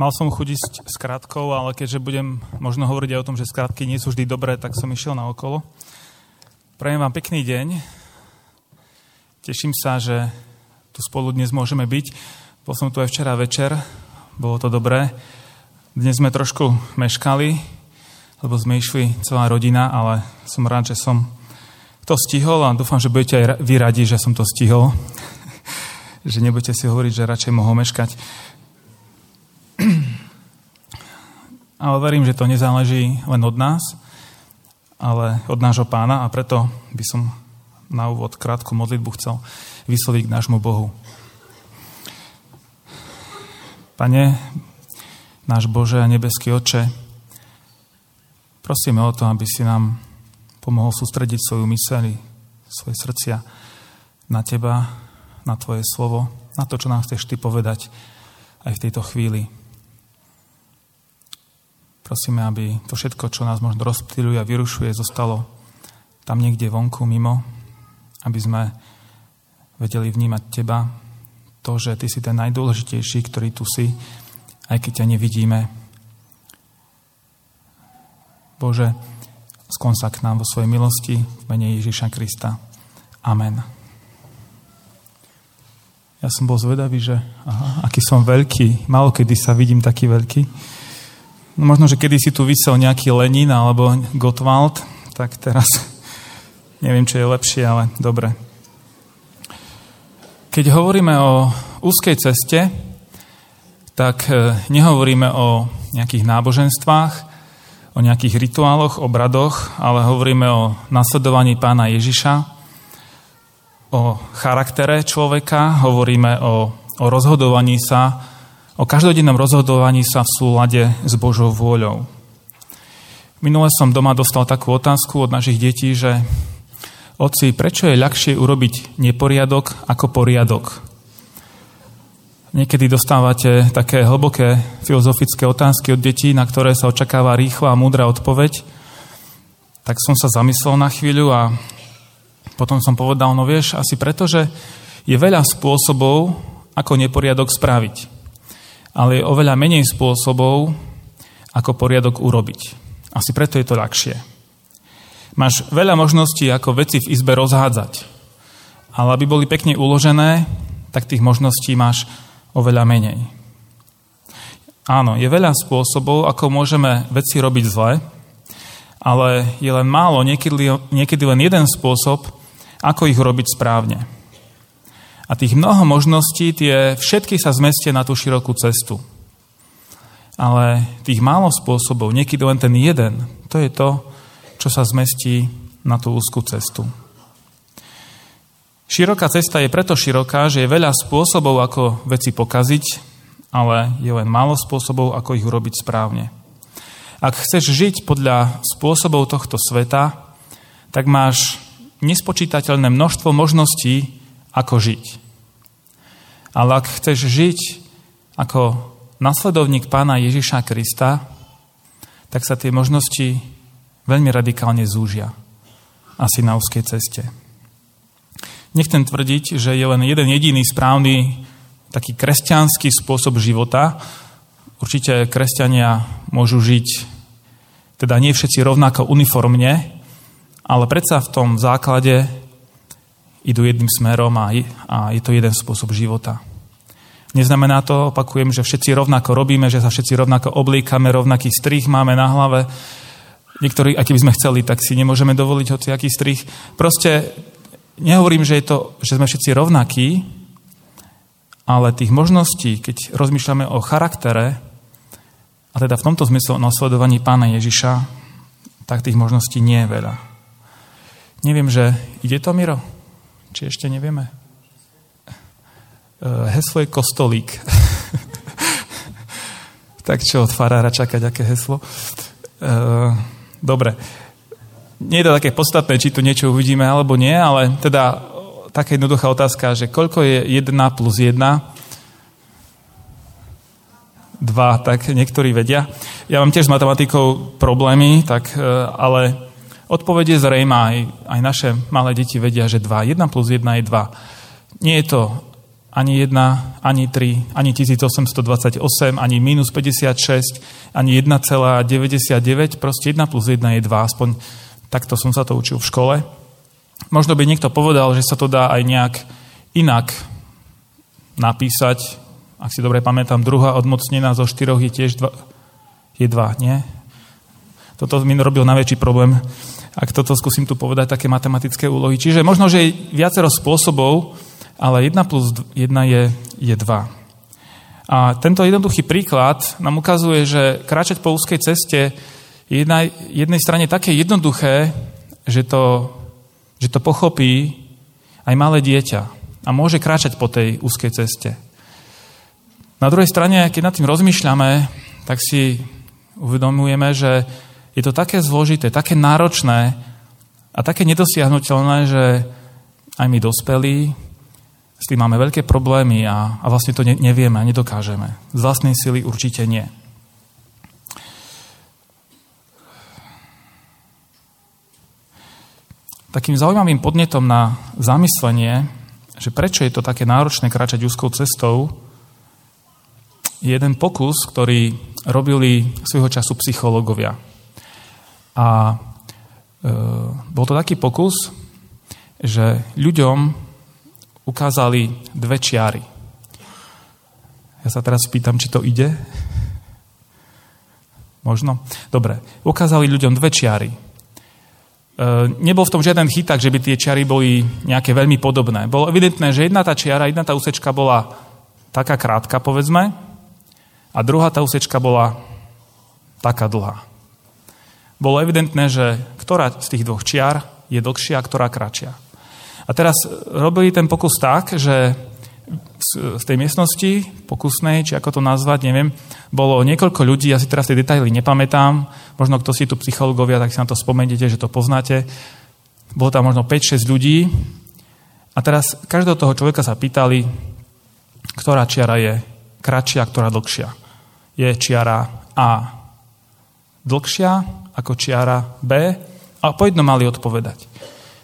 Mal som chuť ísť s krátkou, ale keďže budem možno hovoriť aj o tom, že skrátky nie sú vždy dobré, tak som išiel na okolo. Prajem vám pekný deň. Teším sa, že tu spolu dnes môžeme byť. Bol som tu aj včera večer, bolo to dobré. Dnes sme trošku meškali, lebo sme išli celá rodina, ale som rád, že som to stihol a dúfam, že budete aj vy radi, že som to stihol. že nebudete si hovoriť, že radšej mohol meškať. Ale verím, že to nezáleží len od nás, ale od nášho pána a preto by som na úvod krátku modlitbu chcel vysloviť k nášmu Bohu. Pane, náš Bože a nebeský Oče, prosíme o to, aby si nám pomohol sústrediť svoju myseľ, svoje srdcia na Teba, na Tvoje slovo, na to, čo nám chceš Ty povedať aj v tejto chvíli. Prosíme, aby to všetko, čo nás možno rozptýľuje a vyrušuje, zostalo tam niekde vonku, mimo, aby sme vedeli vnímať Teba, to, že Ty si ten najdôležitejší, ktorý tu si, aj keď ťa nevidíme. Bože, skon sa k nám vo svojej milosti v mene Ježiša Krista. Amen. Ja som bol zvedavý, že aha, aký som veľký. Malo kedy sa vidím taký veľký. No možno, že kedy si tu vysel nejaký Lenin alebo Gottwald, tak teraz neviem, čo je lepšie, ale dobre. Keď hovoríme o úzkej ceste, tak e, nehovoríme o nejakých náboženstvách, o nejakých rituáloch, obradoch, ale hovoríme o nasledovaní pána Ježiša, o charaktere človeka, hovoríme o, o rozhodovaní sa o každodennom rozhodovaní sa v súlade s Božou vôľou. Minule som doma dostal takú otázku od našich detí, že Oci, prečo je ľahšie urobiť neporiadok ako poriadok? Niekedy dostávate také hlboké filozofické otázky od detí, na ktoré sa očakáva rýchla a múdra odpoveď. Tak som sa zamyslel na chvíľu a potom som povedal, no vieš, asi preto, že je veľa spôsobov, ako neporiadok spraviť ale je oveľa menej spôsobov, ako poriadok urobiť. Asi preto je to ľahšie. Máš veľa možností, ako veci v izbe rozhádzať. Ale aby boli pekne uložené, tak tých možností máš oveľa menej. Áno, je veľa spôsobov, ako môžeme veci robiť zle, ale je len málo, niekedy, niekedy len jeden spôsob, ako ich robiť správne. A tých mnoho možností, tie všetky sa zmestia na tú širokú cestu. Ale tých málo spôsobov, niekedy len ten jeden, to je to, čo sa zmestí na tú úzkú cestu. Široká cesta je preto široká, že je veľa spôsobov, ako veci pokaziť, ale je len málo spôsobov, ako ich urobiť správne. Ak chceš žiť podľa spôsobov tohto sveta, tak máš nespočítateľné množstvo možností, ako žiť. Ale ak chceš žiť ako nasledovník pána Ježiša Krista, tak sa tie možnosti veľmi radikálne zúžia. Asi na úzkej ceste. Nechcem tvrdiť, že je len jeden jediný správny taký kresťanský spôsob života. Určite kresťania môžu žiť, teda nie všetci rovnako uniformne, ale predsa v tom základe idú jedným smerom a, a je to jeden spôsob života. Neznamená to, opakujem, že všetci rovnako robíme, že sa všetci rovnako oblíkame, rovnaký strich máme na hlave. Niektorí, aký by sme chceli, tak si nemôžeme dovoliť hoci aký strich. Proste nehovorím, že, je to, že sme všetci rovnakí, ale tých možností, keď rozmýšľame o charaktere, a teda v tomto zmysle o nasledovaní pána Ježiša, tak tých možností nie je veľa. Neviem, že ide to, Miro? Či ešte nevieme? Heslo je kostolík. tak čo od farára čakať, aké heslo? Uh, dobre. Nie je to také podstatné, či tu niečo uvidíme alebo nie, ale teda taká jednoduchá otázka, že koľko je 1 plus 1? 2, tak niektorí vedia. Ja mám tiež s matematikou problémy, tak, e, ale odpoveď je zrejmá. Aj, aj naše malé deti vedia, že 2. 1 plus 1 je 2. Nie je to ani 1, ani 3, ani 1828, ani minus 56, ani 1,99, proste 1 plus 1 je 2, aspoň takto som sa to učil v škole. Možno by niekto povedal, že sa to dá aj nejak inak napísať. Ak si dobre pamätám, druhá odmocnená zo štyroch je tiež dva, je dva, nie? Toto mi robil najväčší problém, ak toto skúsim tu povedať, také matematické úlohy. Čiže možno, že je viacero spôsobov, ale 1 plus 1 je, je 2. A tento jednoduchý príklad nám ukazuje, že kráčať po úzkej ceste je na jednej strane také jednoduché, že to že to pochopí aj malé dieťa a môže kráčať po tej úzkej ceste. Na druhej strane, keď nad tým rozmýšľame, tak si uvedomujeme, že je to také zložité, také náročné a také nedosiahnutelné, že aj my dospelí s tým máme veľké problémy a, a vlastne to ne, nevieme a nedokážeme. Z vlastnej sily určite nie. takým zaujímavým podnetom na zamyslenie, že prečo je to také náročné kráčať úzkou cestou, je jeden pokus, ktorý robili svojho času psychológovia. A e, bol to taký pokus, že ľuďom ukázali dve čiary. Ja sa teraz pýtam, či to ide. Možno? Dobre. Ukázali ľuďom dve čiary. E, nebol v tom žiaden chyták, že by tie čiary boli nejaké veľmi podobné. Bolo evidentné, že jedna tá čiara, jedna tá úsečka bola taká krátka, povedzme, a druhá tá úsečka bola taká dlhá. Bolo evidentné, že ktorá z tých dvoch čiar je dlhšia a ktorá kratšia. A teraz robili ten pokus tak, že v tej miestnosti pokusnej, či ako to nazvať, neviem, bolo niekoľko ľudí, ja si teraz tie detaily nepamätám, možno kto si tu psychológovia, tak si na to spomeniete, že to poznáte. Bolo tam možno 5-6 ľudí a teraz každého toho človeka sa pýtali, ktorá čiara je kratšia, ktorá dlhšia. Je čiara A dlhšia ako čiara B a po jednom mali odpovedať.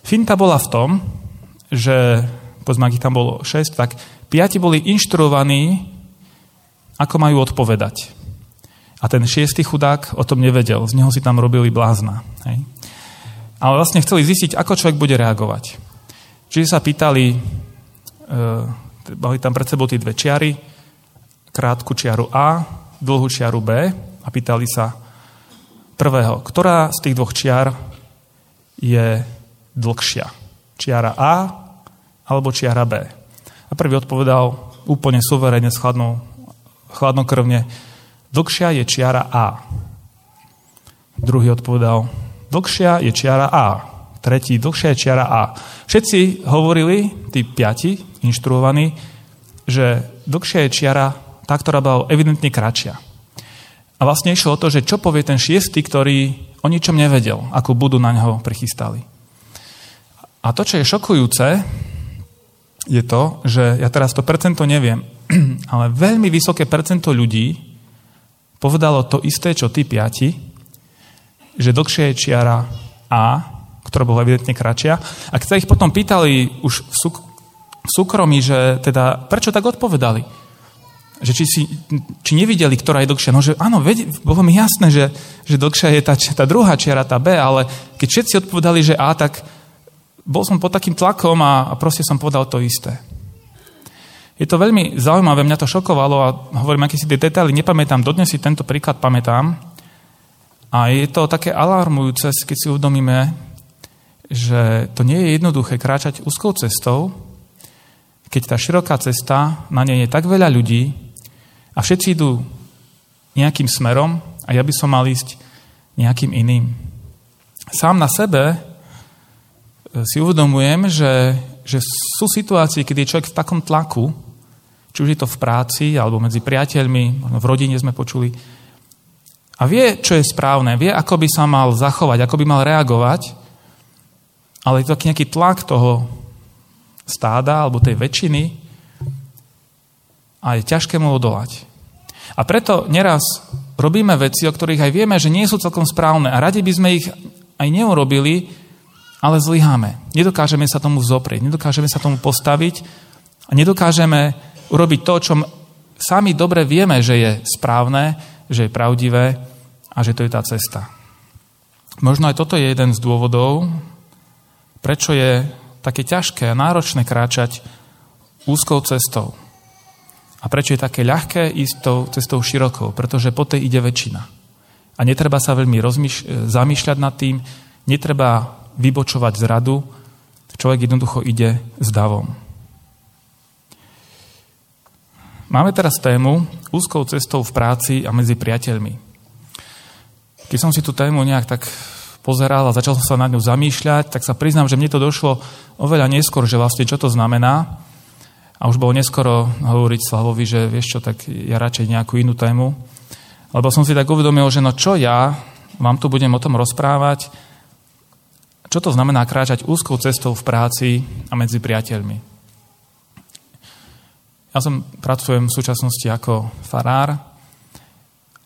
Finta bola v tom, že povedzme, ak ich tam bolo 6, tak piati boli inštruovaní, ako majú odpovedať. A ten šiestý chudák o tom nevedel. Z neho si tam robili blázna. Hej. Ale vlastne chceli zistiť, ako človek bude reagovať. Čiže sa pýtali, e, mali tam pred sebou tie dve čiary, krátku čiaru A, dlhú čiaru B a pýtali sa prvého, ktorá z tých dvoch čiar je dlhšia. Čiara A alebo čiara B. A prvý odpovedal úplne suverene, chladnou, chladnokrvne, dlhšia je čiara A. Druhý odpovedal, dlhšia je čiara A. Tretí, dlhšia je čiara A. Všetci hovorili, tí piati, inštruovaní, že dlhšia je čiara tá, ktorá bola evidentne kratšia. A vlastne išlo o to, že čo povie ten šiestý, ktorý o ničom nevedel, ako budú na neho prichystali. A to, čo je šokujúce, je to, že ja teraz to percento neviem, ale veľmi vysoké percento ľudí povedalo to isté, čo tí piati, že dlhšie je čiara A, ktorá bola evidentne kratšia. A keď sa ich potom pýtali už v, súk- v súkromí, že teda prečo tak odpovedali, že či, si, či nevideli, ktorá je dlhšia. No, že áno, ved, bolo mi jasné, že, že dlhšia je tá, tá druhá čiara, tá B, ale keď všetci odpovedali, že A, tak bol som pod takým tlakom a, a proste som povedal to isté. Je to veľmi zaujímavé, mňa to šokovalo a hovorím, aké si tie detaily nepamätám, dodnes si tento príklad pamätám. A je to také alarmujúce, keď si uvedomíme, že to nie je jednoduché kráčať úzkou cestou, keď tá široká cesta, na nej je tak veľa ľudí a všetci idú nejakým smerom a ja by som mal ísť nejakým iným. Sám na sebe si uvedomujem, že, že sú situácie, kedy je človek v takom tlaku, Či už je to v práci, alebo medzi priateľmi, možno v rodine sme počuli. A vie, čo je správne, vie, ako by sa mal zachovať, ako by mal reagovať, ale je to taký nejaký tlak toho stáda alebo tej väčšiny a je ťažké mu odolať. A preto neraz robíme veci, o ktorých aj vieme, že nie sú celkom správne a radi by sme ich aj neurobili, ale zlyháme. Nedokážeme sa tomu zoprieť, nedokážeme sa tomu postaviť a nedokážeme urobiť to, čo sami dobre vieme, že je správne, že je pravdivé a že to je tá cesta. Možno aj toto je jeden z dôvodov, prečo je také ťažké a náročné kráčať úzkou cestou. A prečo je také ľahké ísť tou cestou širokou? Pretože po tej ide väčšina. A netreba sa veľmi rozmýš- zamýšľať nad tým, netreba vybočovať z radu, človek jednoducho ide s davom. Máme teraz tému úzkou cestou v práci a medzi priateľmi. Keď som si tú tému nejak tak pozeral a začal som sa nad ňou zamýšľať, tak sa priznám, že mne to došlo oveľa neskôr, že vlastne čo to znamená. A už bolo neskoro hovoriť Slavovi, že vieš čo, tak ja radšej nejakú inú tému. Lebo som si tak uvedomil, že no čo ja vám tu budem o tom rozprávať, čo to znamená kráčať úzkou cestou v práci a medzi priateľmi. Ja som pracujem v súčasnosti ako farár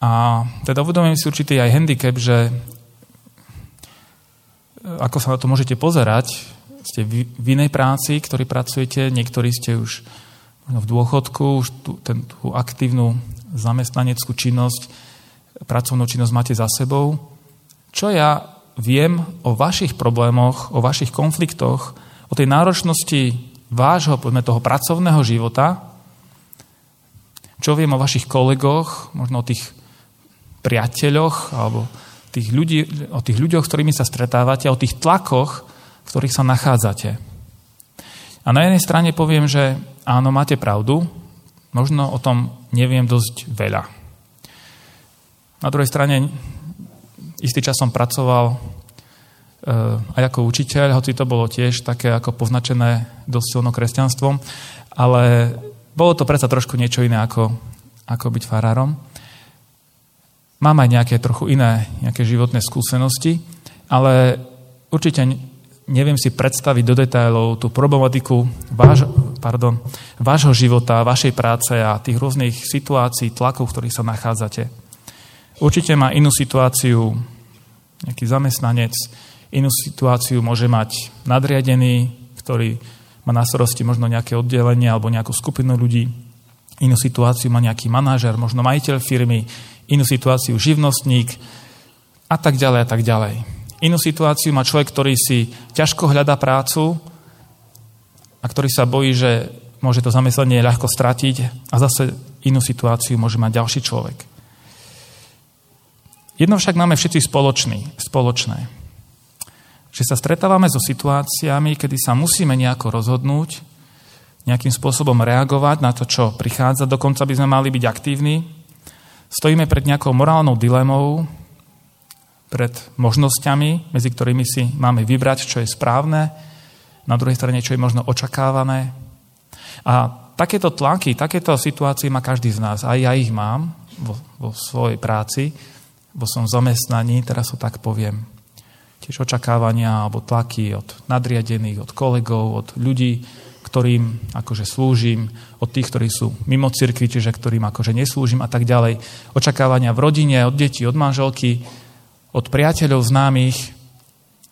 a teda uvedomujem si určitý aj handicap, že ako sa na to môžete pozerať, ste v inej práci, ktorí pracujete, niektorí ste už v dôchodku, už tú, ten, tú aktívnu zamestnaneckú činnosť, pracovnú činnosť máte za sebou. Čo ja viem o vašich problémoch, o vašich konfliktoch, o tej náročnosti vášho, poďme toho pracovného života, čo viem o vašich kolegoch, možno o tých priateľoch, alebo tých ľudí, o tých ľuďoch, s ktorými sa stretávate, o tých tlakoch, v ktorých sa nachádzate. A na jednej strane poviem, že áno, máte pravdu, možno o tom neviem dosť veľa. Na druhej strane istý čas som pracoval e, aj ako učiteľ, hoci to bolo tiež také ako poznačené dosť silno kresťanstvom, ale bolo to predsa trošku niečo iné ako, ako byť farárom. Mám aj nejaké trochu iné nejaké životné skúsenosti, ale určite neviem si predstaviť do detailov tú problematiku váš, pardon, vášho života, vašej práce a tých rôznych situácií, tlakov, v ktorých sa nachádzate. Určite má inú situáciu nejaký zamestnanec, inú situáciu môže mať nadriadený, ktorý má na starosti možno nejaké oddelenie alebo nejakú skupinu ľudí, inú situáciu má nejaký manažer, možno majiteľ firmy, inú situáciu živnostník a tak ďalej a tak ďalej. Inú situáciu má človek, ktorý si ťažko hľadá prácu a ktorý sa bojí, že môže to zamestnanie ľahko stratiť a zase inú situáciu môže mať ďalší človek. Jedno však máme všetci spoločný, spoločné. Že sa stretávame so situáciami, kedy sa musíme nejako rozhodnúť, nejakým spôsobom reagovať na to, čo prichádza. Dokonca by sme mali byť aktívni, Stojíme pred nejakou morálnou dilemou, pred možnosťami, medzi ktorými si máme vybrať, čo je správne, na druhej strane, čo je možno očakávané. A takéto tlaky, takéto situácie má každý z nás. Aj ja ich mám vo, vo svojej práci, vo som zamestnaní, teraz to tak poviem. Tiež očakávania alebo tlaky od nadriadených, od kolegov, od ľudí, ktorým akože slúžim, od tých, ktorí sú mimo cirkvi, čiže ktorým akože neslúžim a tak ďalej. Očakávania v rodine, od detí, od manželky, od priateľov, známych.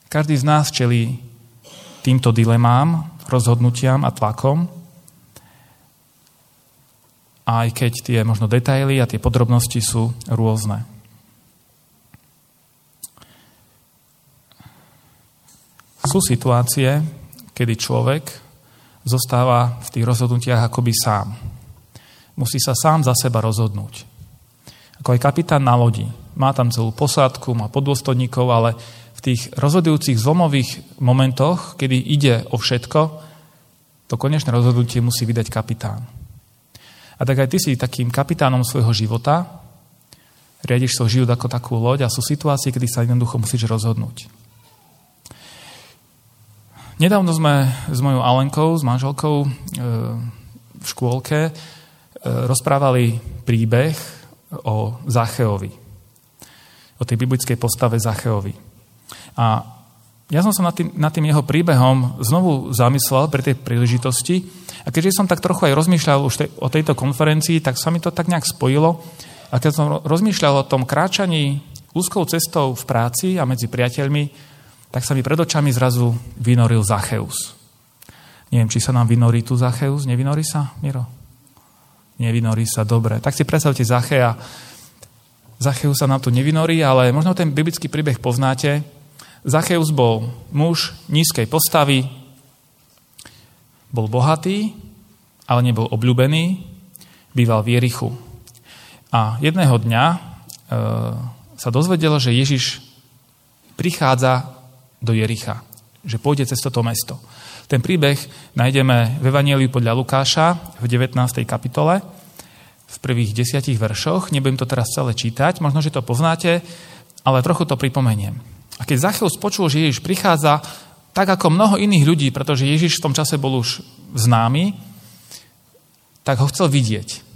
Každý z nás čelí týmto dilemám, rozhodnutiam a tlakom. Aj keď tie možno detaily a tie podrobnosti sú rôzne. Sú situácie, kedy človek zostáva v tých rozhodnutiach akoby sám. Musí sa sám za seba rozhodnúť. Ako aj kapitán na lodi. Má tam celú posádku, má podôstojníkov, ale v tých rozhodujúcich zlomových momentoch, kedy ide o všetko, to konečné rozhodnutie musí vydať kapitán. A tak aj ty si takým kapitánom svojho života, riadiš svoj život ako takú loď a sú situácie, kedy sa jednoducho musíš rozhodnúť. Nedávno sme s mojou Alenkou, s manželkou e, v škôlke rozprávali príbeh o Zacheovi, o tej biblickej postave Zacheovi. A ja som sa nad tým, nad tým jeho príbehom znovu zamyslel pri tej príležitosti. A keďže som tak trochu aj rozmýšľal už te, o tejto konferencii, tak sa mi to tak nejak spojilo. A keď som rozmýšľal o tom kráčaní úzkou cestou v práci a medzi priateľmi, tak sa mi pred očami zrazu vynoril Zacheus. Neviem, či sa nám vynorí tu Zacheus. Nevynorí sa, Miro? Nevynorí sa, dobre. Tak si predstavte Zachea. Zacheus sa nám tu nevynorí, ale možno ten biblický príbeh poznáte. Zacheus bol muž nízkej postavy, bol bohatý, ale nebol obľúbený, býval v Jerichu. A jedného dňa e, sa dozvedelo, že Ježiš prichádza do Jericha, že pôjde cez toto mesto. Ten príbeh nájdeme v Evangeliu podľa Lukáša v 19. kapitole, v prvých desiatich veršoch. Nebudem to teraz celé čítať, možno, že to poznáte, ale trochu to pripomeniem. A keď Zacheus počul, že Ježiš prichádza, tak ako mnoho iných ľudí, pretože Ježiš v tom čase bol už známy, tak ho chcel vidieť.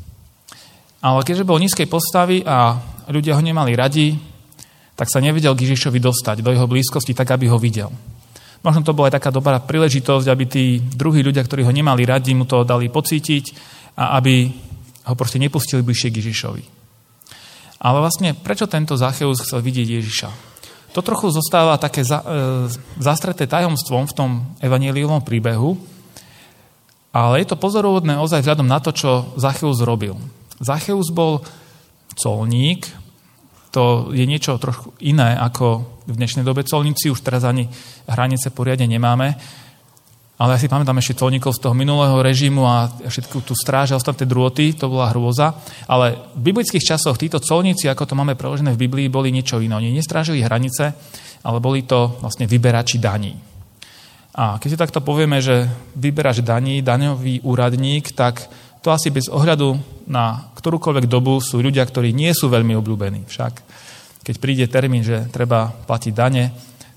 Ale keďže bol nízkej postavy a ľudia ho nemali radi, tak sa nevedel k Ježišovi dostať do jeho blízkosti tak, aby ho videl. Možno to bola aj taká dobrá príležitosť, aby tí druhí ľudia, ktorí ho nemali radi, mu to dali pocítiť a aby ho proste nepustili bližšie k Ježišovi. Ale vlastne, prečo tento Zacheus chcel vidieť Ježiša? To trochu zostáva také za, e, zastreté tajomstvom v tom evaníliovom príbehu, ale je to pozorovodné ozaj vzhľadom na to, čo Zacheus robil. Zacheus bol colník, to je niečo trošku iné ako v dnešnej dobe colníci, už teraz ani hranice poriadne nemáme. Ale ja si pamätám ešte colníkov z toho minulého režimu a všetku tú stráž a ostatné drôty, to bola hrôza. Ale v biblických časoch títo colníci, ako to máme preložené v Biblii, boli niečo iné. Oni nestrážili hranice, ale boli to vlastne vyberači daní. A keď si takto povieme, že vyberač daní, daňový úradník, tak to asi bez ohľadu na ktorúkoľvek dobu sú ľudia, ktorí nie sú veľmi obľúbení. Však keď príde termín, že treba platiť dane,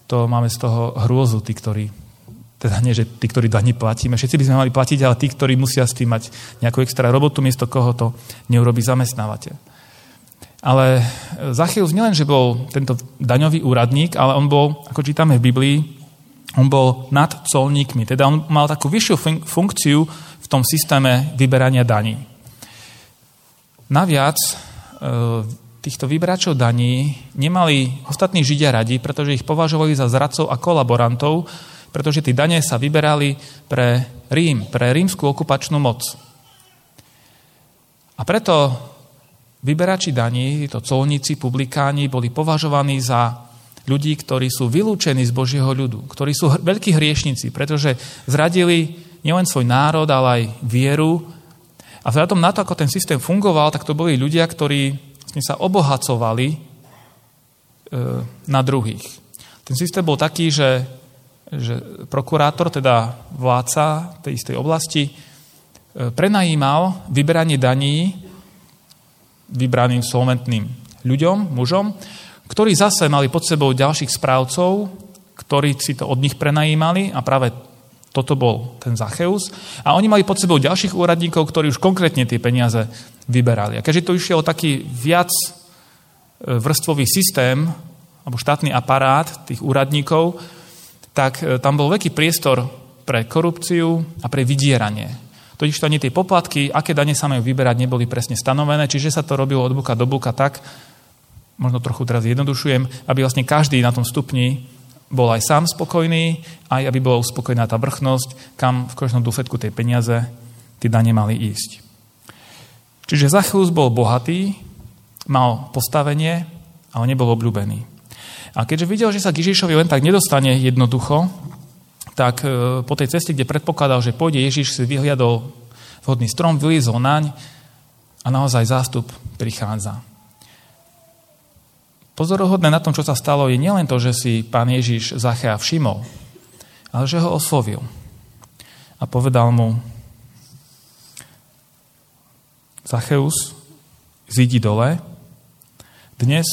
to máme z toho hrôzu, tí, ktorí, teda nie, že tí, ktorí dani platíme, všetci by sme mali platiť, ale tí, ktorí musia s tým mať nejakú extra robotu, miesto koho to neurobí zamestnávateľ. Ale Zacheus nielen, že bol tento daňový úradník, ale on bol, ako čítame v Biblii, on bol nad colníkmi, teda on mal takú vyššiu funkciu v tom systéme vyberania daní. Naviac e, týchto vyberačov daní nemali ostatní Židia radi, pretože ich považovali za zradcov a kolaborantov, pretože tí dane sa vyberali pre Rím, pre rímskú okupačnú moc. A preto vyberači daní, títo colníci, publikáni, boli považovaní za ľudí, ktorí sú vylúčení z Božieho ľudu, ktorí sú veľkí hriešnici, pretože zradili nielen svoj národ, ale aj vieru. A vzhľadom na to, ako ten systém fungoval, tak to boli ľudia, ktorí sa obohacovali e, na druhých. Ten systém bol taký, že, že prokurátor, teda vládca tej istej oblasti, e, prenajímal vyberanie daní vybraným solventným ľuďom, mužom, ktorí zase mali pod sebou ďalších správcov, ktorí si to od nich prenajímali a práve toto bol ten Zacheus. A oni mali pod sebou ďalších úradníkov, ktorí už konkrétne tie peniaze vyberali. A keďže to išiel taký viac e, vrstvový systém, alebo štátny aparát tých úradníkov, tak e, tam bol veľký priestor pre korupciu a pre vydieranie. Totiž to ani tie poplatky, aké dane sa majú vyberať, neboli presne stanovené, čiže sa to robilo od buka do buka tak, možno trochu teraz jednodušujem, aby vlastne každý na tom stupni bol aj sám spokojný, aj aby bola uspokojená tá vrchnosť, kam v konečnom dôsledku tej peniaze tie dane mali ísť. Čiže Zachelus bol bohatý, mal postavenie, ale nebol obľúbený. A keďže videl, že sa k Ježišovi len tak nedostane jednoducho, tak e, po tej ceste, kde predpokladal, že pôjde Ježiš, si vyhliadol vhodný strom, vylízol naň a naozaj zástup prichádza. Pozorohodné na tom, čo sa stalo, je nielen to, že si pán Ježiš Zachea všimol, ale že ho oslovil. A povedal mu, Zacheus, zídi dole, dnes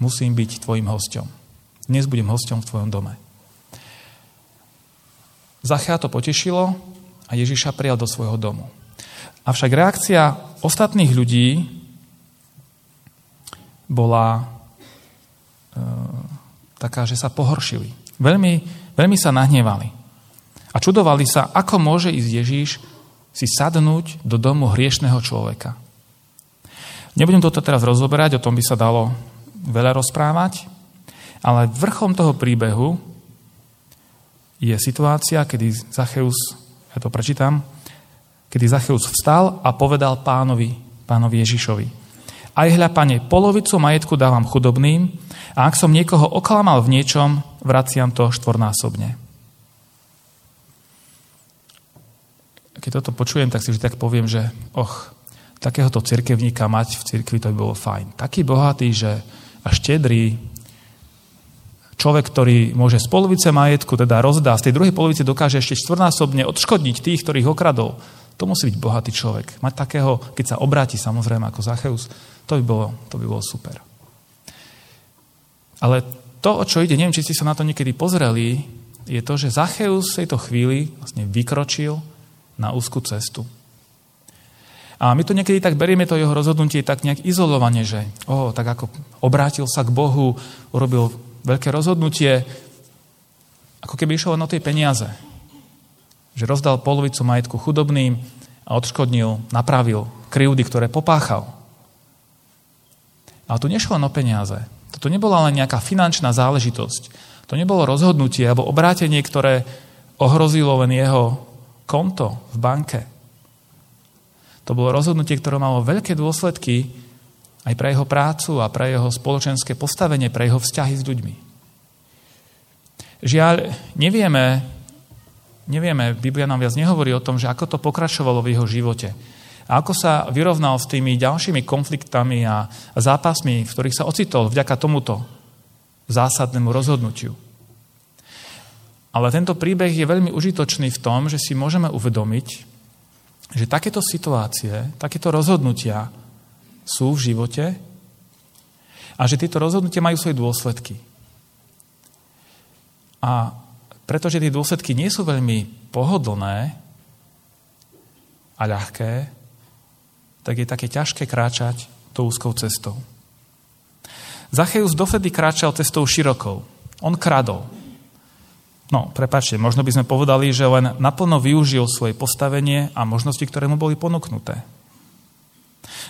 musím byť tvojim hosťom. Dnes budem hosťom v tvojom dome. Zachea to potešilo a Ježiša prijal do svojho domu. Avšak reakcia ostatných ľudí bola taká, že sa pohoršili. Veľmi, veľmi sa nahnevali. A čudovali sa, ako môže ísť Ježíš si sadnúť do domu hriešného človeka. Nebudem toto teraz rozoberať, o tom by sa dalo veľa rozprávať, ale vrchom toho príbehu je situácia, kedy Zacheus, ja to prečítam, kedy Zacheus vstal a povedal pánovi, pánovi Ježišovi. Aj hľa, pane, polovicu majetku dávam chudobným a ak som niekoho oklamal v niečom, vraciam to štvornásobne. Keď toto počujem, tak si vždy tak poviem, že och, takéhoto cirkevníka mať v cirkvi, to by bolo fajn. Taký bohatý, že a štedrý, človek, ktorý môže z polovice majetku teda rozdá, z tej druhej polovice dokáže ešte štvornásobne odškodniť tých, ktorých okradol. To musí byť bohatý človek. Mať takého, keď sa obráti samozrejme ako Zacheus, to by bolo, to by bolo super. Ale to, o čo ide, neviem, či ste sa na to niekedy pozreli, je to, že Zacheus v tejto chvíli vlastne vykročil na úzku cestu. A my to niekedy tak berieme to jeho rozhodnutie tak nejak izolovane, že oh, tak ako obrátil sa k Bohu, urobil veľké rozhodnutie, ako keby išlo len o tej peniaze. Že rozdal polovicu majetku chudobným a odškodnil, napravil krivdy, ktoré popáchal. Ale tu nešlo len o peniaze. Toto nebola len nejaká finančná záležitosť. To nebolo rozhodnutie alebo obrátenie, ktoré ohrozilo len jeho konto v banke. To bolo rozhodnutie, ktoré malo veľké dôsledky aj pre jeho prácu a pre jeho spoločenské postavenie, pre jeho vzťahy s ľuďmi. Žiaľ, nevieme, nevieme, Biblia nám viac nehovorí o tom, že ako to pokračovalo v jeho živote. A ako sa vyrovnal s tými ďalšími konfliktami a zápasmi, v ktorých sa ocitol vďaka tomuto zásadnému rozhodnutiu. Ale tento príbeh je veľmi užitočný v tom, že si môžeme uvedomiť, že takéto situácie, takéto rozhodnutia sú v živote a že tieto rozhodnutia majú svoje dôsledky. A pretože tie dôsledky nie sú veľmi pohodlné a ľahké, tak je také ťažké kráčať tou úzkou cestou. Zacheus dovtedy kráčal cestou širokou. On kradol. No, prepačte, možno by sme povedali, že len naplno využil svoje postavenie a možnosti, ktoré mu boli ponúknuté.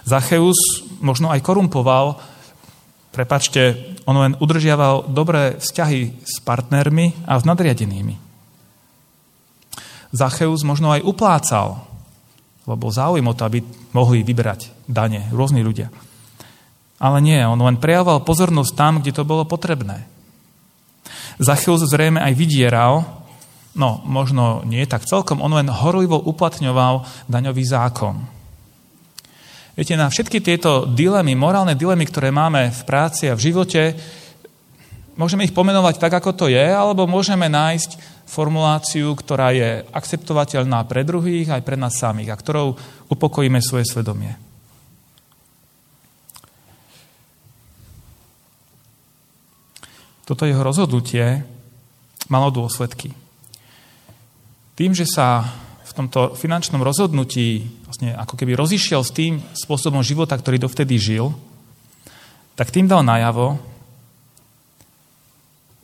Zacheus možno aj korumpoval, prepačte, on len udržiaval dobré vzťahy s partnermi a s nadriadenými. Zacheus možno aj uplácal, lebo záujem o to, aby mohli vyberať dane rôzni ľudia. Ale nie, on len prejavoval pozornosť tam, kde to bolo potrebné. Zacheus zrejme aj vydieral, no možno nie tak celkom, on len horlivo uplatňoval daňový zákon. Viete, na všetky tieto dilemy, morálne dilemy, ktoré máme v práci a v živote, môžeme ich pomenovať tak, ako to je, alebo môžeme nájsť formuláciu, ktorá je akceptovateľná pre druhých aj pre nás samých a ktorou upokojíme svoje svedomie. toto jeho rozhodnutie malo dôsledky. Tým, že sa v tomto finančnom rozhodnutí vlastne ako keby rozišiel s tým spôsobom života, ktorý dovtedy žil, tak tým dal najavo,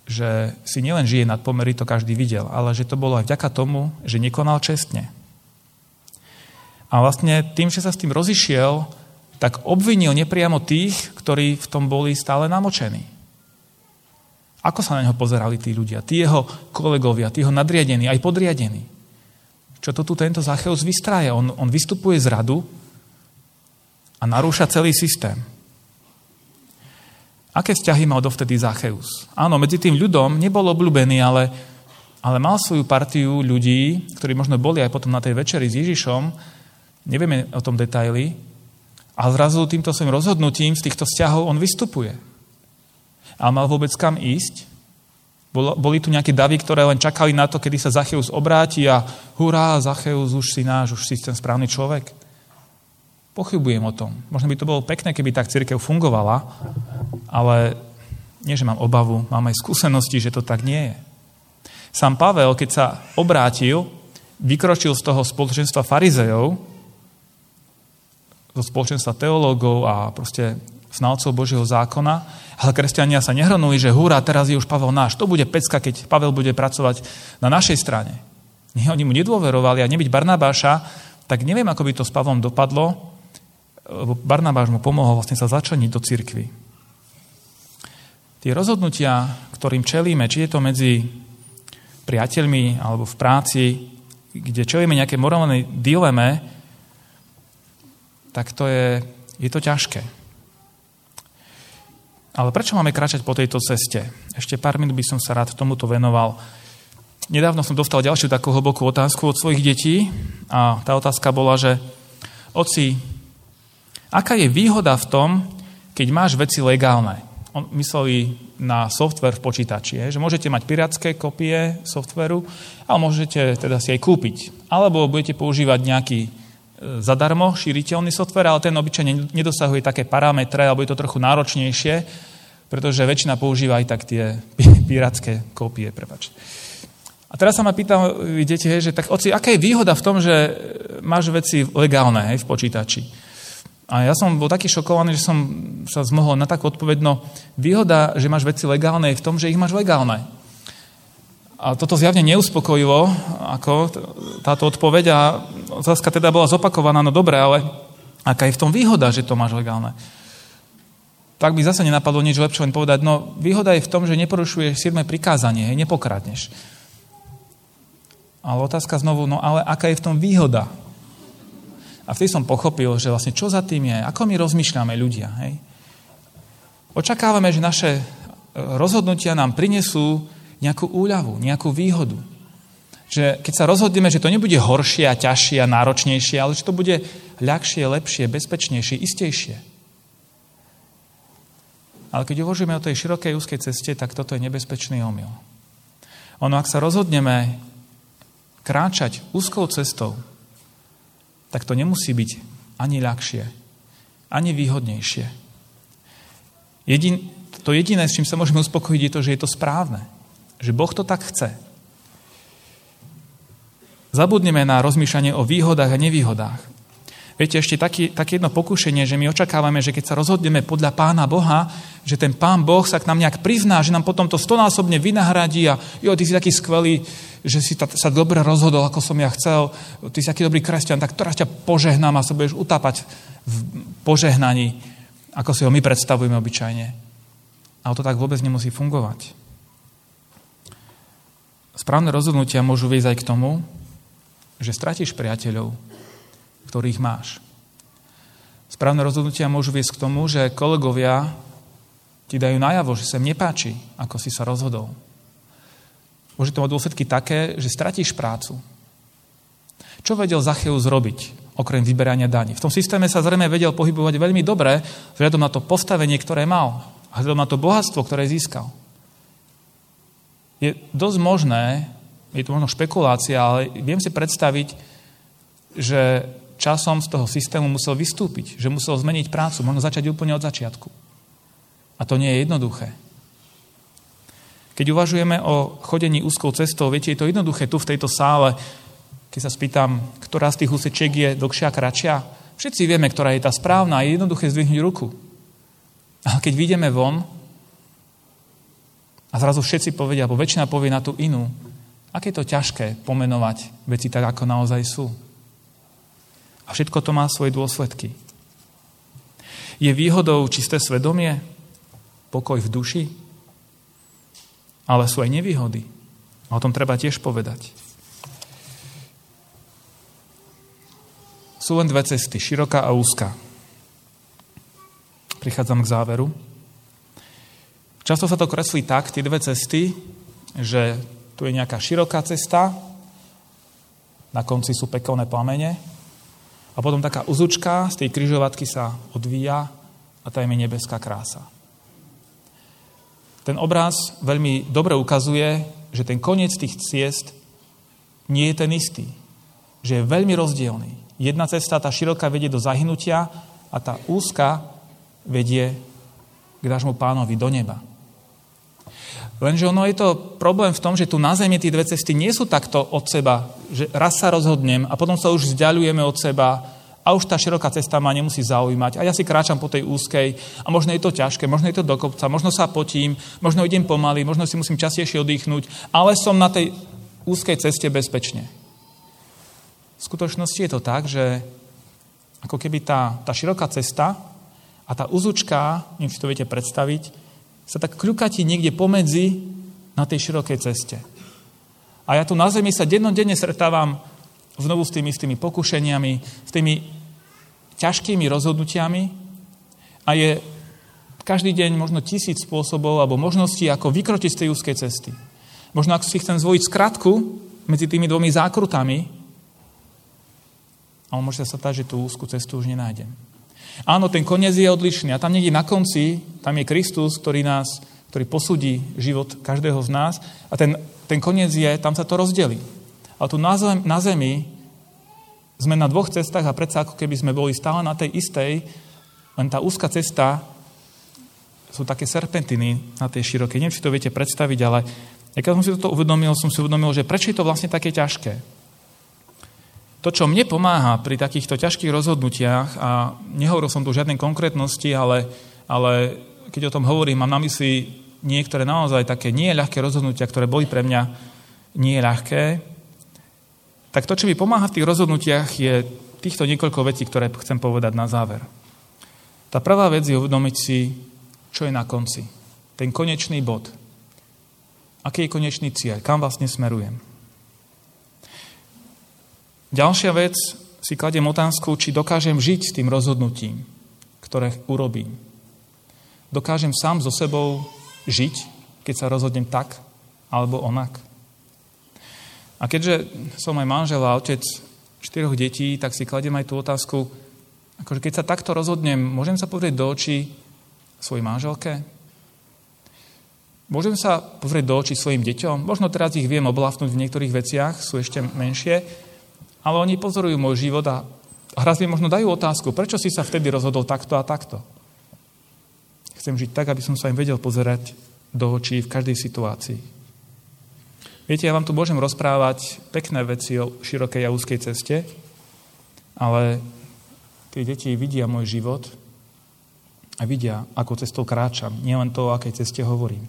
že si nielen žije nad pomery, to každý videl, ale že to bolo aj vďaka tomu, že nekonal čestne. A vlastne tým, že sa s tým rozišiel, tak obvinil nepriamo tých, ktorí v tom boli stále namočení. Ako sa na neho pozerali tí ľudia, tí jeho kolegovia, tí jeho nadriadení, aj podriadení? Čo to tu tento Zacheus vystrája? On, on vystupuje z radu a narúša celý systém. Aké vzťahy mal dovtedy Zacheus? Áno, medzi tým ľudom nebol obľúbený, ale, ale mal svoju partiu ľudí, ktorí možno boli aj potom na tej večeri s Ježišom, nevieme o tom detaily, a zrazu týmto svojim rozhodnutím z týchto vzťahov on vystupuje. A mal vôbec kam ísť? Boli tu nejaké davy, ktoré len čakali na to, kedy sa Zacheus obráti a hurá, Zacheus, už si náš, už si ten správny človek. Pochybujem o tom. Možno by to bolo pekné, keby tak církev fungovala, ale nie, že mám obavu, mám aj skúsenosti, že to tak nie je. Sám Pavel, keď sa obrátil, vykročil z toho spoločenstva farizejov zo spoločenstva teológov a proste znalcov Božieho zákona, ale kresťania sa nehrnuli, že húra, teraz je už Pavel náš. To bude pecka, keď Pavel bude pracovať na našej strane. Nie, oni mu nedôverovali a nebyť Barnabáša, tak neviem, ako by to s Pavlom dopadlo, Barnabáš mu pomohol vlastne sa začleniť do cirkvy. Tie rozhodnutia, ktorým čelíme, či je to medzi priateľmi alebo v práci, kde čelíme nejaké morálnej dileme, tak to je, je to ťažké. Ale prečo máme kráčať po tejto ceste? Ešte pár minút by som sa rád tomuto venoval. Nedávno som dostal ďalšiu takú hlbokú otázku od svojich detí a tá otázka bola, že oci, aká je výhoda v tom, keď máš veci legálne? On mysleli na software v počítači, že môžete mať pirátske kopie softveru, ale môžete teda si aj kúpiť. Alebo budete používať nejaký E, zadarmo šíriteľný software, ale ten obyčajne nedosahuje také parametre, alebo je to trochu náročnejšie, pretože väčšina používa aj tak tie pirátske kópie, prepač. A teraz sa ma pýtam, vidíte, že tak oci, aká je výhoda v tom, že máš veci legálne hej, v počítači? A ja som bol taký šokovaný, že som sa zmohol na takú odpoveď, no výhoda, že máš veci legálne je v tom, že ich máš legálne. A toto zjavne neuspokojilo ako táto odpoveď a otázka teda bola zopakovaná, no dobre, ale aká je v tom výhoda, že to máš legálne? Tak by zase nenapadlo nič lepšie len povedať, no výhoda je v tom, že neporušuješ 7. prikázanie, hej, nepokradneš. Ale otázka znovu, no ale aká je v tom výhoda? A vtedy som pochopil, že vlastne čo za tým je, ako my rozmýšľame ľudia. Hej? Očakávame, že naše rozhodnutia nám prinesú nejakú úľavu, nejakú výhodu. Že keď sa rozhodneme, že to nebude horšie a ťažšie a náročnejšie, ale že to bude ľahšie, lepšie, bezpečnejšie, istejšie. Ale keď uvažujeme o tej širokej, úzkej ceste, tak toto je nebezpečný omyl. Ono, ak sa rozhodneme kráčať úzkou cestou, tak to nemusí byť ani ľahšie, ani výhodnejšie. Jedin, to jediné, s čím sa môžeme uspokojiť, je to, že je to správne. Že Boh to tak chce. Zabudneme na rozmýšľanie o výhodách a nevýhodách. Viete, ešte taký, také jedno pokušenie, že my očakávame, že keď sa rozhodneme podľa Pána Boha, že ten Pán Boh sa k nám nejak prizná, že nám potom to stonásobne vynahradí a jo, ty si taký skvelý, že si ta, sa dobre rozhodol, ako som ja chcel, ty si taký dobrý kresťan, tak teraz ťa požehnám a sa budeš utápať v požehnaní, ako si ho my predstavujeme obyčajne. Ale to tak vôbec nemusí fungovať. Správne rozhodnutia môžu viesť aj k tomu, že stratíš priateľov, ktorých máš. Správne rozhodnutia môžu viesť k tomu, že kolegovia ti dajú najavo, že sa nepáči, ako si sa rozhodol. Môže to mať dôsledky také, že stratíš prácu. Čo vedel Zacheus zrobiť, okrem vyberania daní? V tom systéme sa zrejme vedel pohybovať veľmi dobre, vzhľadom na to postavenie, ktoré mal, vzhľadom na to bohatstvo, ktoré získal je dosť možné, je to možno špekulácia, ale viem si predstaviť, že časom z toho systému musel vystúpiť, že musel zmeniť prácu, možno začať úplne od začiatku. A to nie je jednoduché. Keď uvažujeme o chodení úzkou cestou, viete, je to jednoduché tu v tejto sále, keď sa spýtam, ktorá z tých úsečiek je dlhšia kratšia, všetci vieme, ktorá je tá správna a je jednoduché zdvihnúť ruku. Ale keď vyjdeme von, a zrazu všetci povedia, alebo väčšina povie na tú inú, aké je to ťažké pomenovať veci tak, ako naozaj sú. A všetko to má svoje dôsledky. Je výhodou čisté svedomie, pokoj v duši, ale sú aj nevýhody. A o tom treba tiež povedať. Sú len dve cesty, široká a úzka. Prichádzam k záveru. Často sa to kreslí tak, tie dve cesty, že tu je nejaká široká cesta, na konci sú pekelné plamene a potom taká uzučka z tej kryžovatky sa odvíja a tam je nebeská krása. Ten obraz veľmi dobre ukazuje, že ten koniec tých ciest nie je ten istý. Že je veľmi rozdielný. Jedna cesta, tá široká, vedie do zahynutia a tá úzka vedie k nášmu pánovi do neba. Lenže ono je to problém v tom, že tu na Zemi tie dve cesty nie sú takto od seba, že raz sa rozhodnem a potom sa už vzdialujeme od seba a už tá široká cesta ma nemusí zaujímať a ja si kráčam po tej úzkej a možno je to ťažké, možno je to do kopca, možno sa potím, možno idem pomaly, možno si musím častejšie oddychnúť, ale som na tej úzkej ceste bezpečne. V skutočnosti je to tak, že ako keby tá, tá široká cesta a tá uzučka, neviem, si to viete predstaviť, sa tak kľukatí niekde pomedzi na tej širokej ceste. A ja tu na zemi sa dennodenne stretávam znovu s tými, s tými pokušeniami, s tými ťažkými rozhodnutiami a je každý deň možno tisíc spôsobov alebo možností, ako vykročiť z tej úzkej cesty. Možno ak si chcem zvojiť skratku medzi tými dvomi zákrutami, ale môže sa stať, že tú úzkú cestu už nenájdem. Áno, ten koniec je odlišný a tam niekde na konci, tam je Kristus, ktorý nás, ktorý posúdi život každého z nás a ten, ten koniec je, tam sa to rozdelí. Ale tu na, zem, na zemi sme na dvoch cestách a predsa ako keby sme boli stále na tej istej, len tá úzka cesta sú také serpentiny na tej širokej. Neviem, či to viete predstaviť, ale keď som si toto uvedomil, som si uvedomil, že prečo je to vlastne také ťažké. To, čo mne pomáha pri takýchto ťažkých rozhodnutiach, a nehovoril som tu žiadnej konkrétnosti, ale, ale keď o tom hovorím, mám na mysli niektoré naozaj také nie ľahké rozhodnutia, ktoré boli pre mňa nie ľahké, tak to, čo mi pomáha v tých rozhodnutiach, je týchto niekoľko vecí, ktoré chcem povedať na záver. Tá prvá vec je uvedomiť si, čo je na konci. Ten konečný bod. Aký je konečný cieľ? Kam vlastne smerujem? Ďalšia vec, si kladiem otázku, či dokážem žiť s tým rozhodnutím, ktoré urobím. Dokážem sám so sebou žiť, keď sa rozhodnem tak alebo onak. A keďže som aj manžel a otec štyroch detí, tak si kladiem aj tú otázku, akože keď sa takto rozhodnem, môžem sa pozrieť do očí svojej manželke? Môžem sa pozrieť do očí svojim deťom? Možno teraz ich viem oblafnúť v niektorých veciach, sú ešte menšie, ale oni pozorujú môj život a raz mi možno dajú otázku, prečo si sa vtedy rozhodol takto a takto. Chcem žiť tak, aby som sa im vedel pozerať do očí v každej situácii. Viete, ja vám tu môžem rozprávať pekné veci o širokej a úzkej ceste, ale tie deti vidia môj život a vidia, ako cestou kráčam, nielen to, o akej ceste hovorím.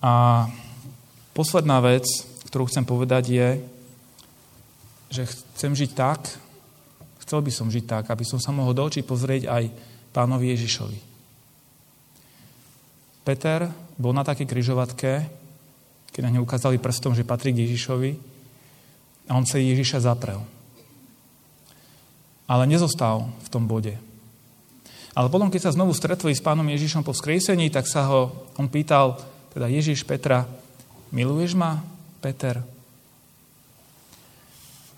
A posledná vec, ktorú chcem povedať, je, že chcem žiť tak, chcel by som žiť tak, aby som sa mohol do očí pozrieť aj pánovi Ježišovi. Peter bol na takej kryžovatke, keď na ňu ukázali prstom, že patrí k Ježišovi a on sa Ježiša zaprel. Ale nezostal v tom bode. Ale potom, keď sa znovu stretli s pánom Ježišom po vzkriesení, tak sa ho on pýtal, teda Ježiš Petra, miluješ ma, Peter?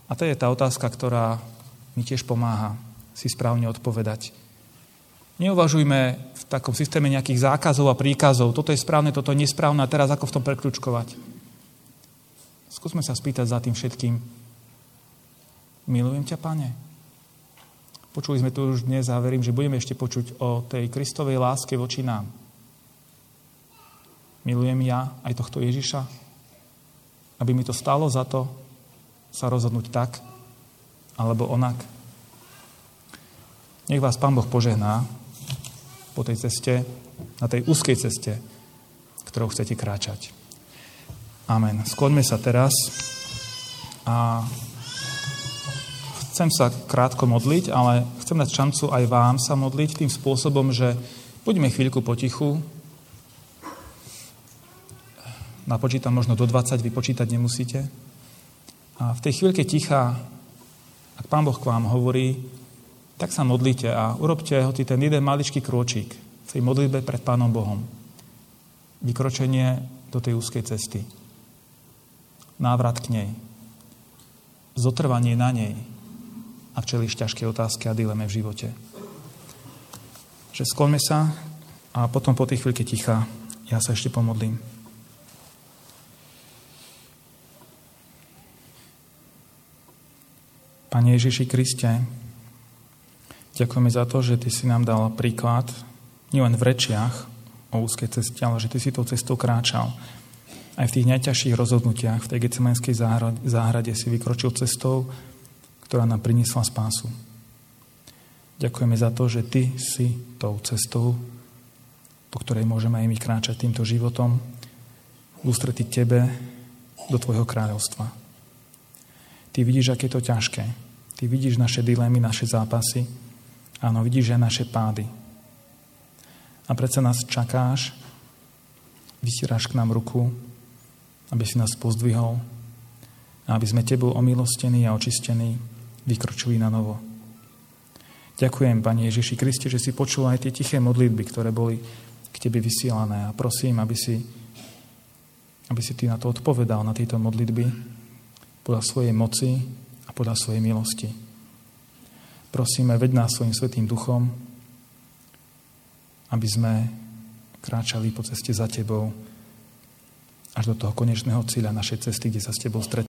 A to je tá otázka, ktorá mi tiež pomáha si správne odpovedať. Neuvažujme v takom systéme nejakých zákazov a príkazov. Toto je správne, toto je nesprávne a teraz ako v tom prekľúčkovať. Skúsme sa spýtať za tým všetkým. Milujem ťa, pane? Počuli sme tu už dnes a verím, že budeme ešte počuť o tej Kristovej láske voči nám. Milujem ja aj tohto Ježiša? Aby mi to stalo za to, sa rozhodnúť tak alebo onak. Nech vás Pán Boh požehná po tej ceste, na tej úzkej ceste, ktorou chcete kráčať. Amen. Skloňme sa teraz a chcem sa krátko modliť, ale chcem dať šancu aj vám sa modliť tým spôsobom, že buďme chvíľku potichu. Napočítam možno do 20, vypočítať nemusíte. A v tej chvíľke ticha, ak Pán Boh k vám hovorí, tak sa modlite a urobte ho ten jeden maličký krôčik v tej modlitbe pred Pánom Bohom. Vykročenie do tej úzkej cesty. Návrat k nej. Zotrvanie na nej, ak čelíš ťažké otázky a dileme v živote. Že skloňme sa a potom po tej chvíľke ticha ja sa ešte pomodlím. Pane Ježiši Kriste, ďakujeme za to, že Ty si nám dal príklad, nielen v rečiach o úzkej ceste, ale že Ty si tou cestou kráčal. Aj v tých najťažších rozhodnutiach v tej gecemenskej záhrade si vykročil cestou, ktorá nám priniesla spásu. Ďakujeme za to, že Ty si tou cestou, po ktorej môžeme aj my kráčať týmto životom, ústretiť Tebe do Tvojho kráľovstva. Ty vidíš, aké je to ťažké. Ty vidíš naše dilemy, naše zápasy. Áno, vidíš aj naše pády. A predsa nás čakáš, vysieraš k nám ruku, aby si nás pozdvihol, a aby sme Tebou omilostení a očistení vykročili na novo. Ďakujem, Pani Ježiši Kriste, že si počul aj tie tiché modlitby, ktoré boli k Tebe vysielané a prosím, aby si, aby si Ty na to odpovedal, na tieto modlitby podľa svojej moci a podľa svojej milosti. Prosíme, veď nás svojim svetým duchom, aby sme kráčali po ceste za Tebou až do toho konečného cieľa našej cesty, kde sa s Tebou stretneme.